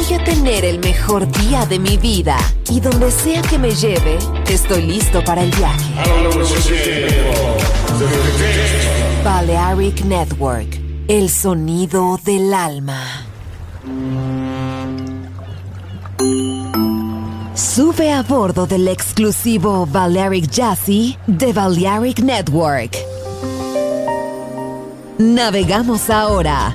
Voy a tener el mejor día de mi vida y donde sea que me lleve, estoy listo para el viaje. Balearic Network, el sonido del alma. Sube a bordo del exclusivo Balearic Jazzy de Balearic Network. Navegamos ahora.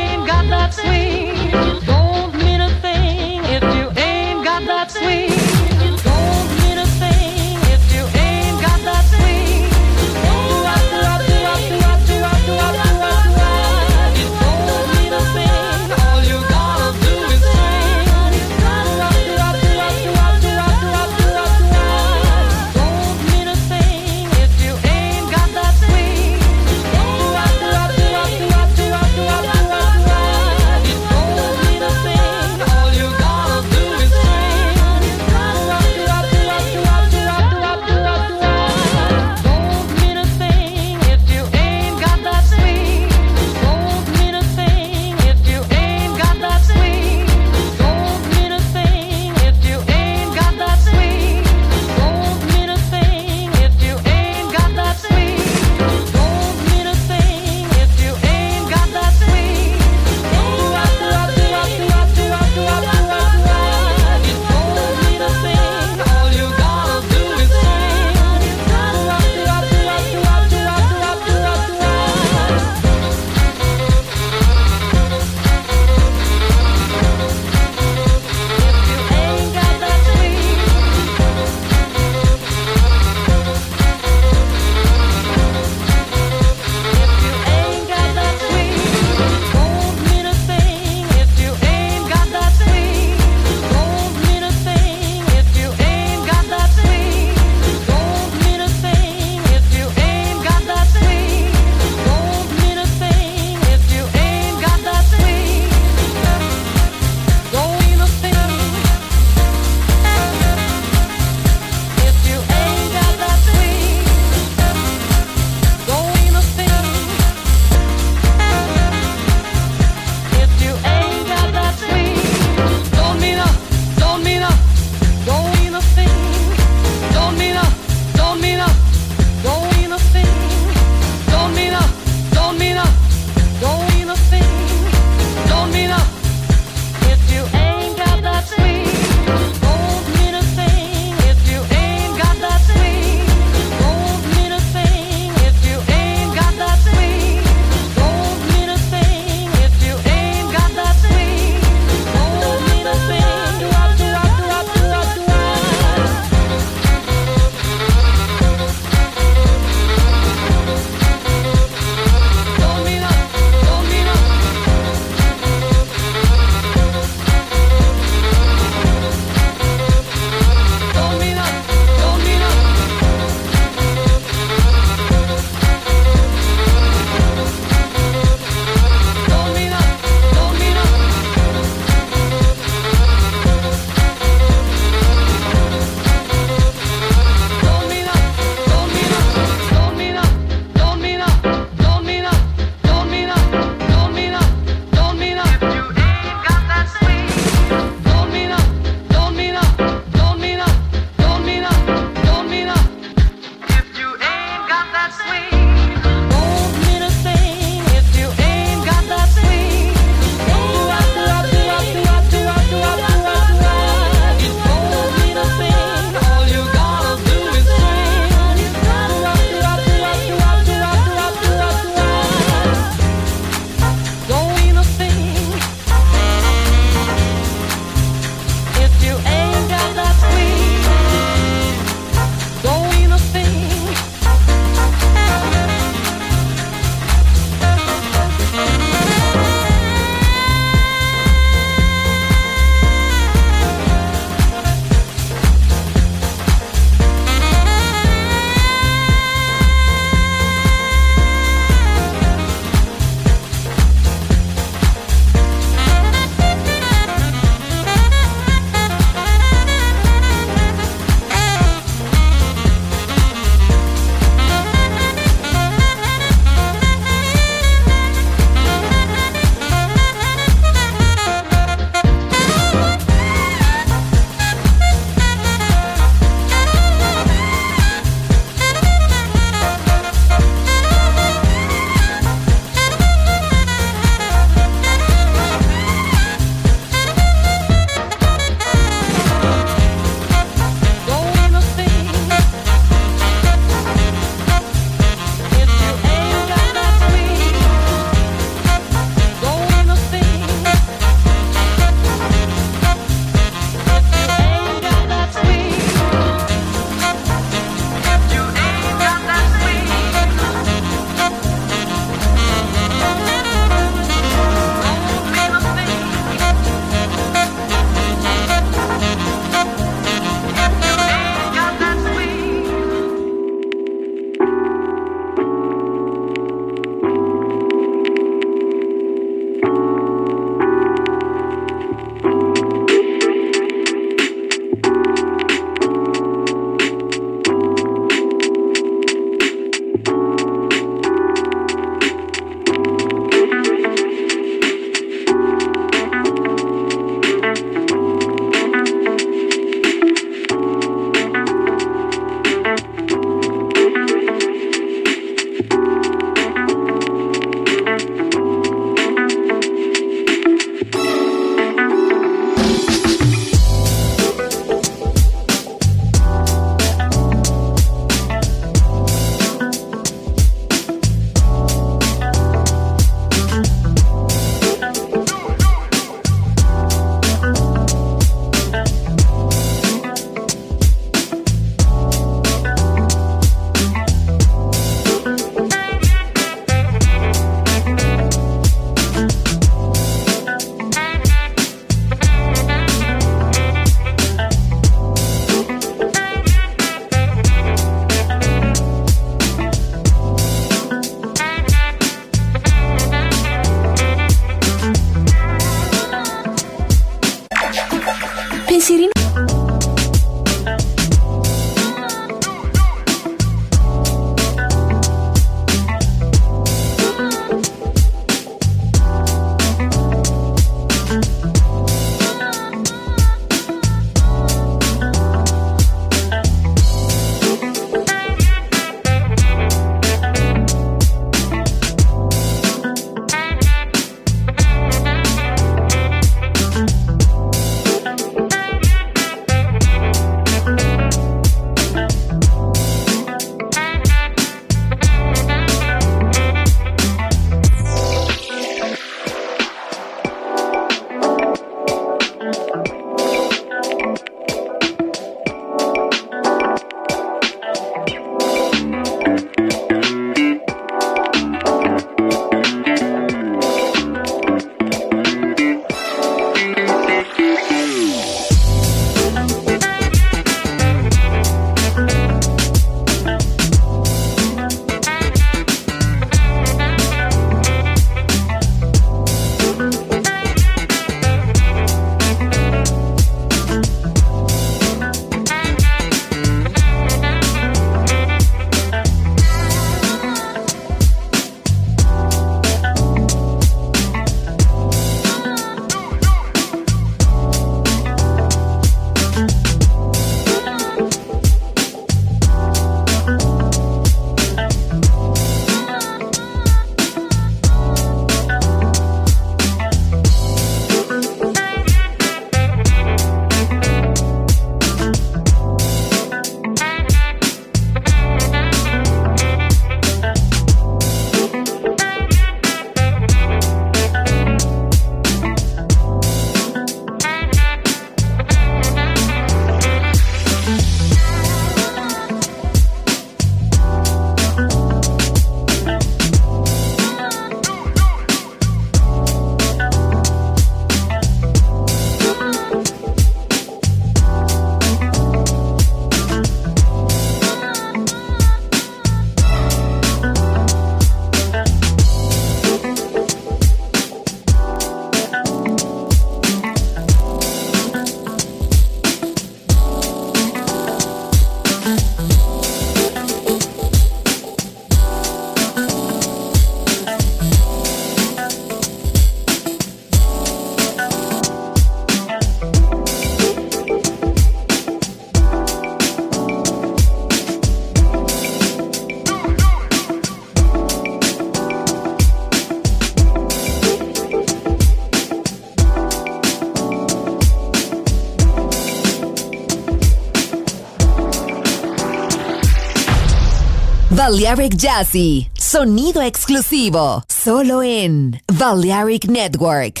Balearic Jazzy, sonido exclusivo, solo en Balearic Network.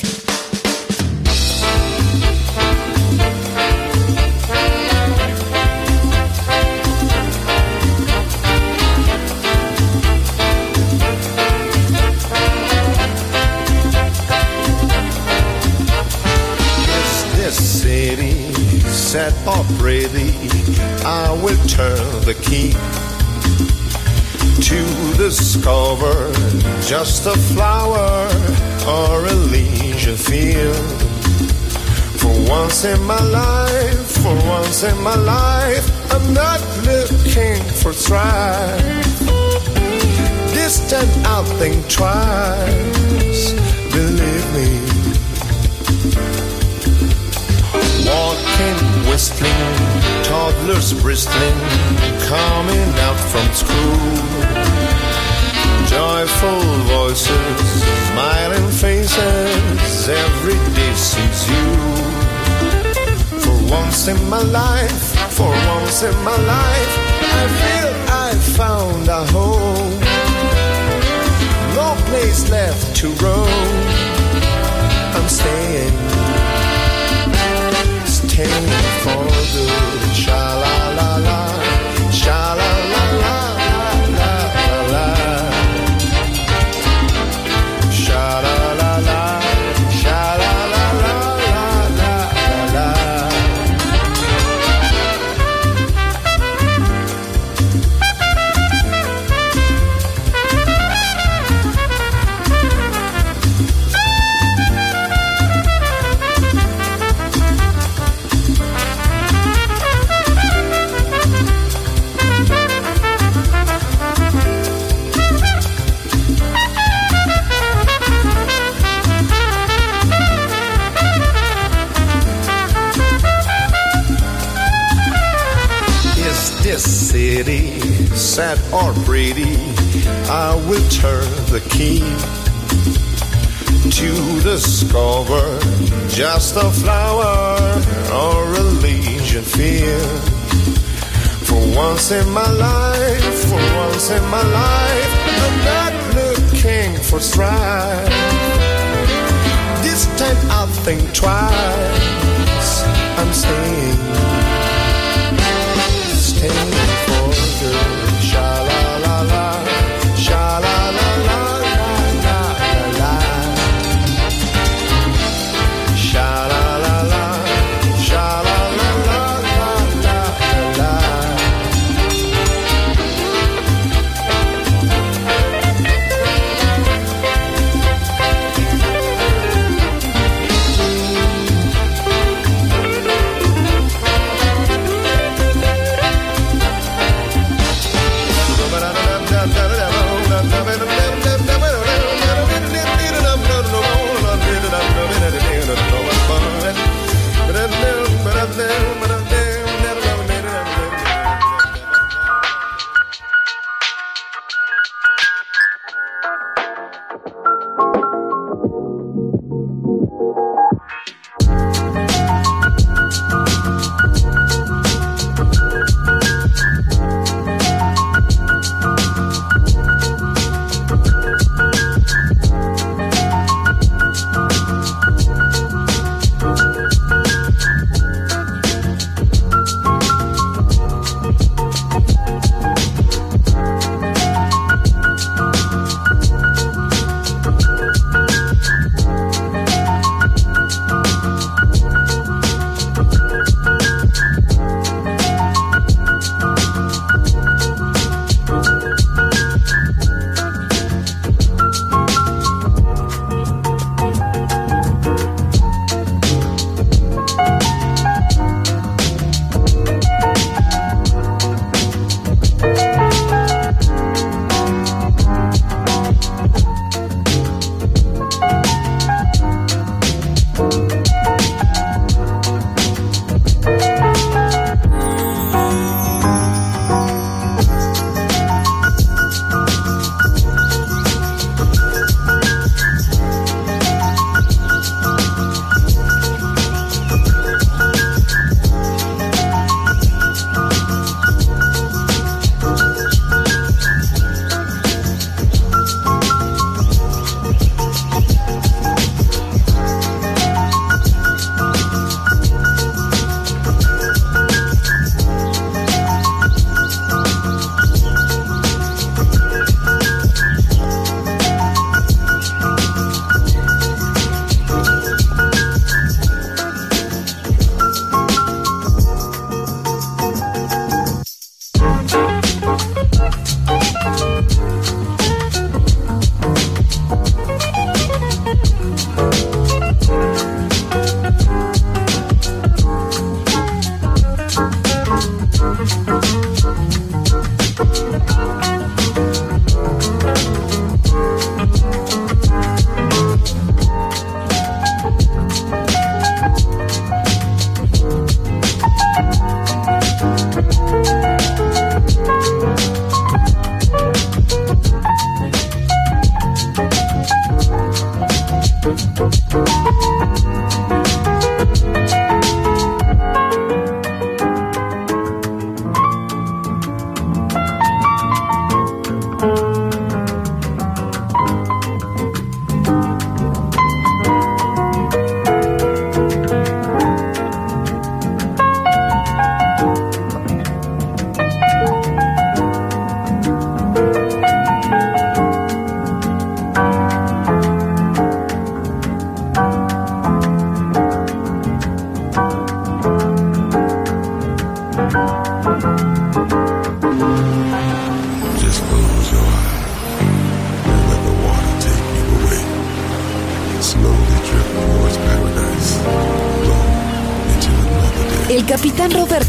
set up ready, I will turn the key to discover just a flower or a leisure field. For once in my life, for once in my life, I'm not looking for strife. Distant I'll think twice, believe me. Walking, whistling, toddlers bristling, coming out from school. Joyful voices, smiling faces, every day sees you. For once in my life, for once in my life, I feel I found a home. No place left to roam. I'm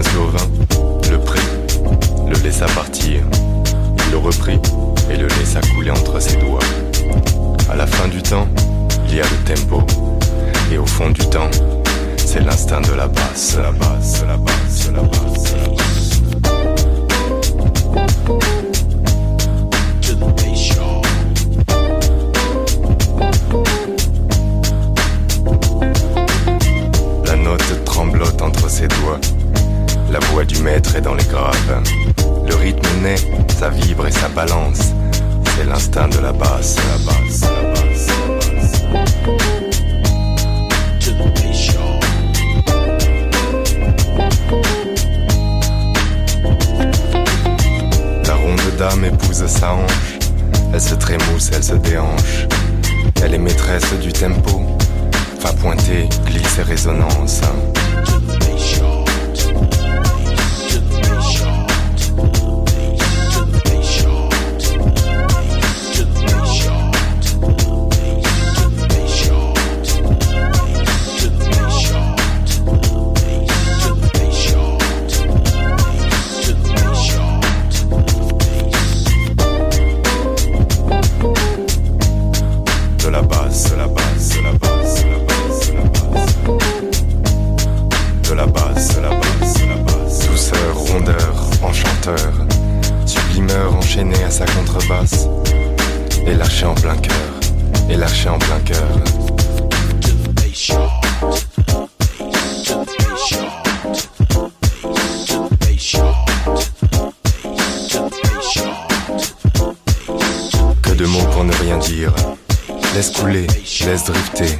Dance go Elle est maîtresse du tempo, va pointer, glisse et résonance. couler, laisse drifter.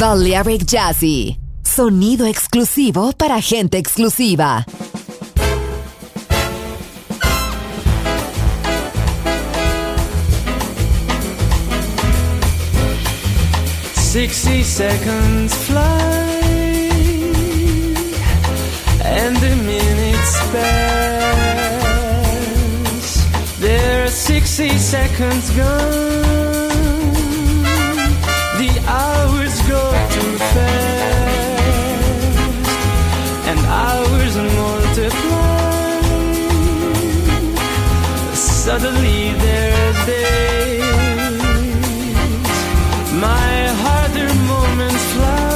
Balearic Jazzy. Sonido exclusivo para gente exclusiva. Sixty seconds fly and the minutes pass. There are sixty seconds gone. My harder moments fly.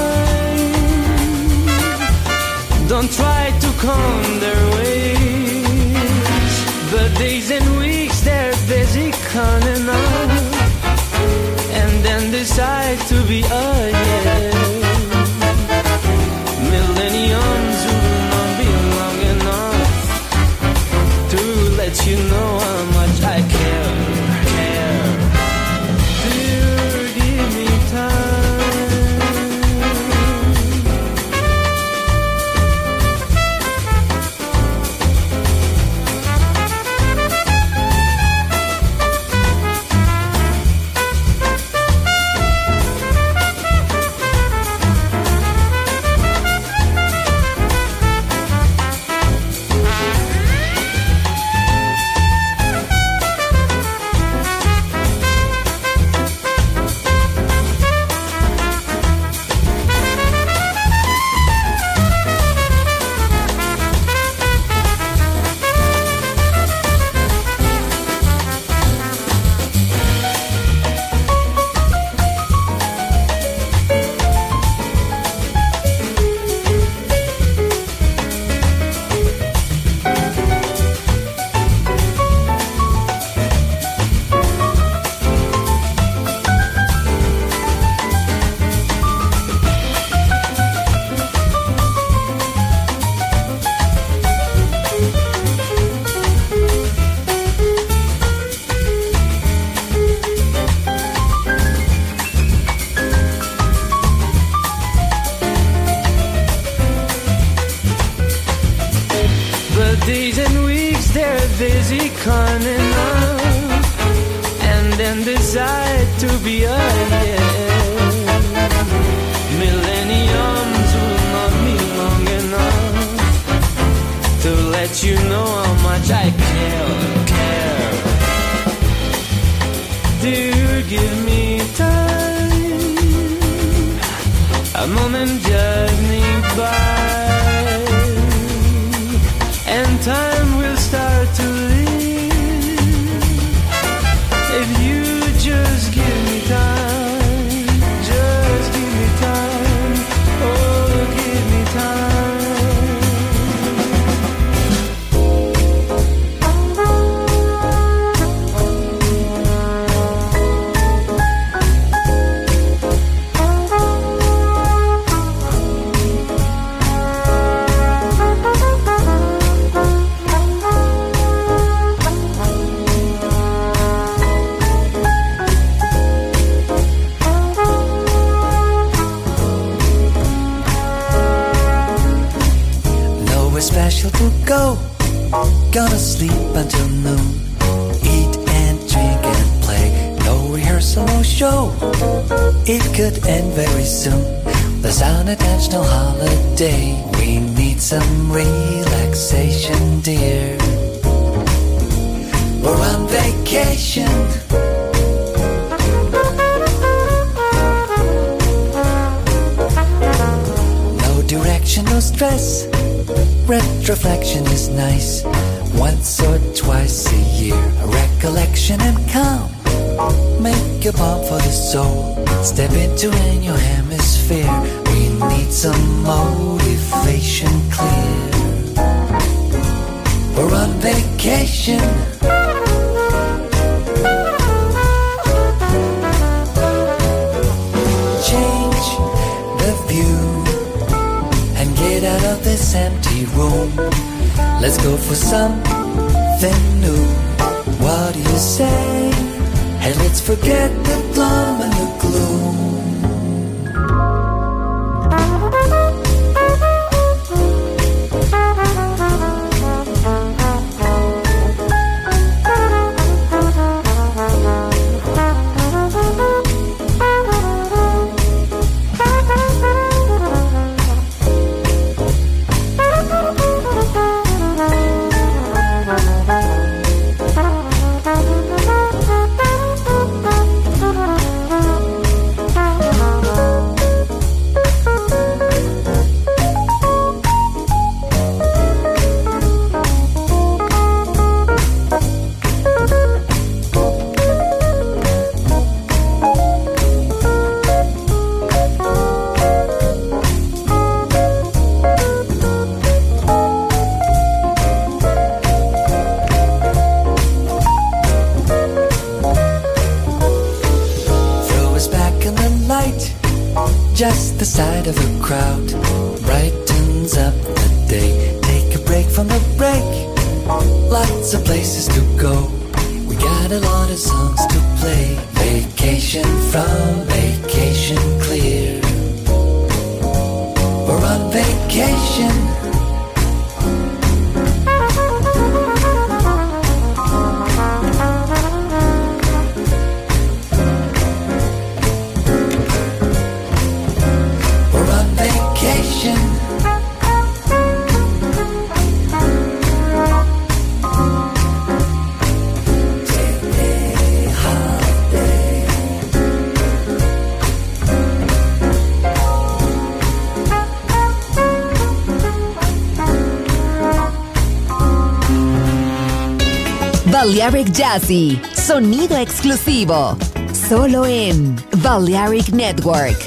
Don't try to count their ways, but days and weeks they're busy counting up, and then decide to be a. Millenniums will not be long enough to let you know how Gonna sleep until noon. Eat and drink and play. No rehearsal, no show. It could end very soon. There's an intentional holiday. We need some relaxation, dear. We're on vacation. No direction, no stress. Retroflexion is nice. Once or twice a year. A recollection and calm. Make a bomb for the soul. Step into a new hemisphere. We need some motivation clear. We're on vacation. Change the view and get out of this empty room. Let's go for something new. What do you say? Hey, let's forget the glum Balearic Jazzy, sonido exclusivo, solo en Balearic Network.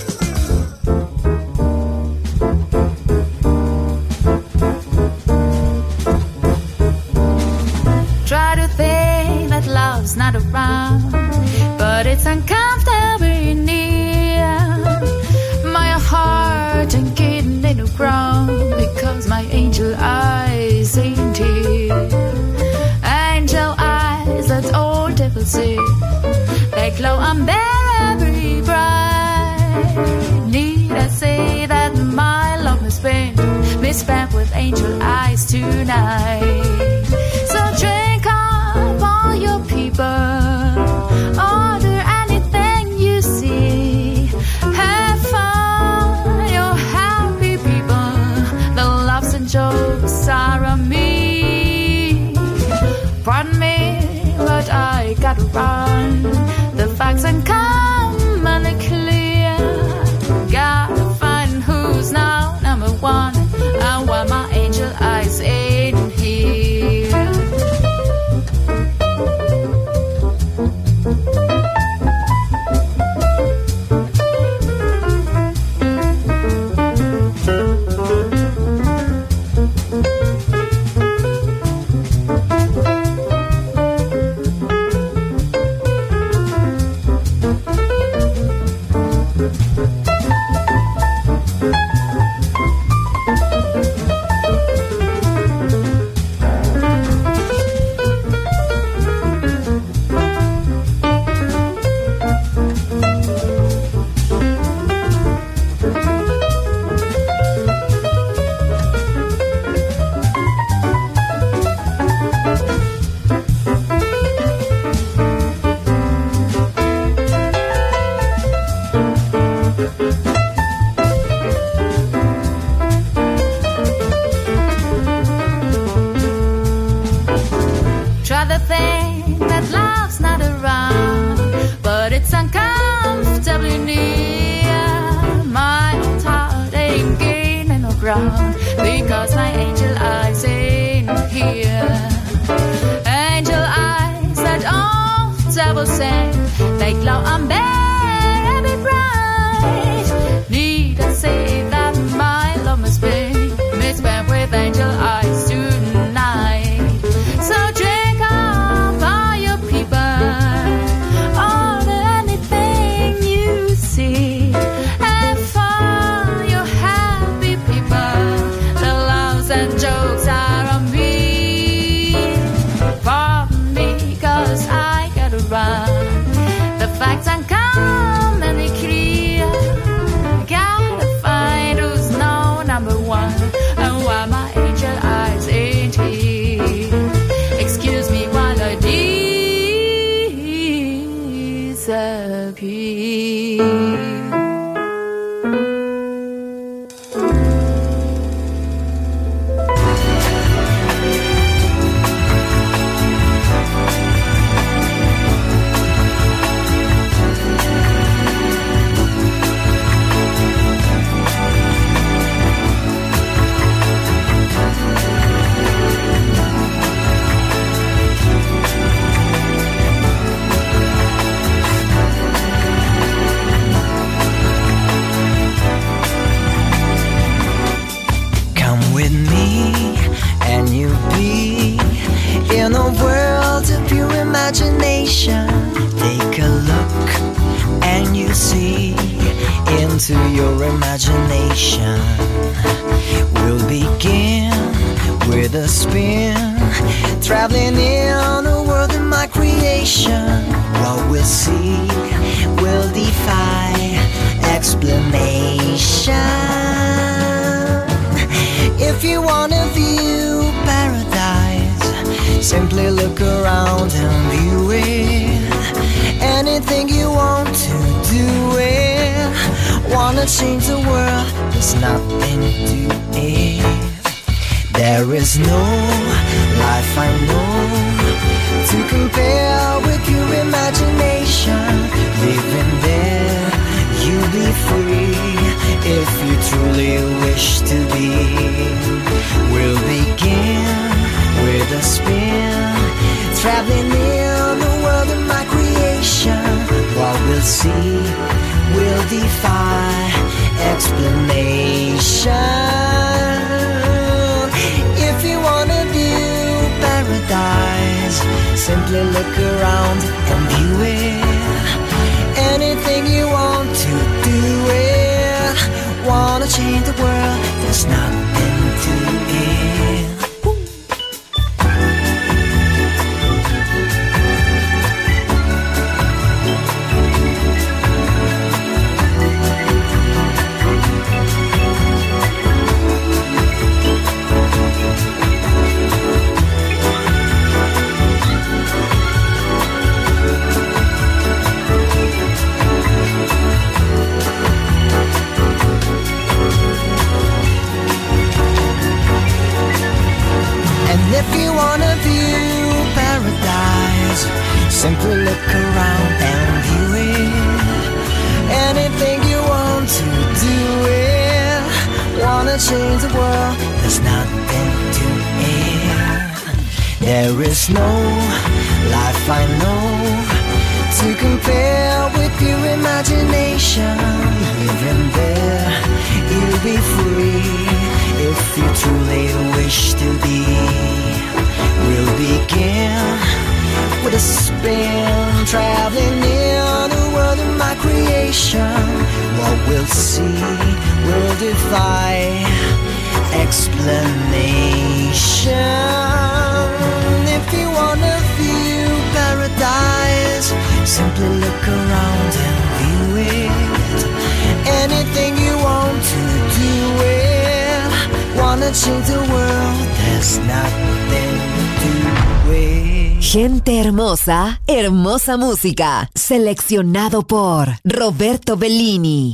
Try to think that love's not around, but it's uncomfortably glow unbearably bright. Need I say that my love has been misspent with angel eyes tonight? Facts and commonly clear. Gotta find who's now number one. And why my angel eyes trouble sang. They glow on imagination. Take a look and you see into your imagination. We'll begin with a spin, traveling in a world in my creation. What we'll see will defy explanation. If you want simply look around and view it. Anything you want to do it. Wanna change the world, there's nothing to it. There is no life I know to compare with your imagination. Living there, you'll be free if you truly wish to be. We'll begin with a spin, traveling in the world of my creation. What we'll see will defy explanation. If you wanna view paradise, simply look around and view it. Anything you want to do it. Wanna change the world, there's nothing No life I know to compare with your imagination. Living there, you'll be free if you truly wish to be. We'll begin with a spin, traveling in the world of my creation. What we'll see will defy explanation. If you wanna view paradise, simply look around and view it. Anything you want to do it. Wanna change the world, there's nothing to it. Gente hermosa, hermosa música. Seleccionado por Roberto Bellini.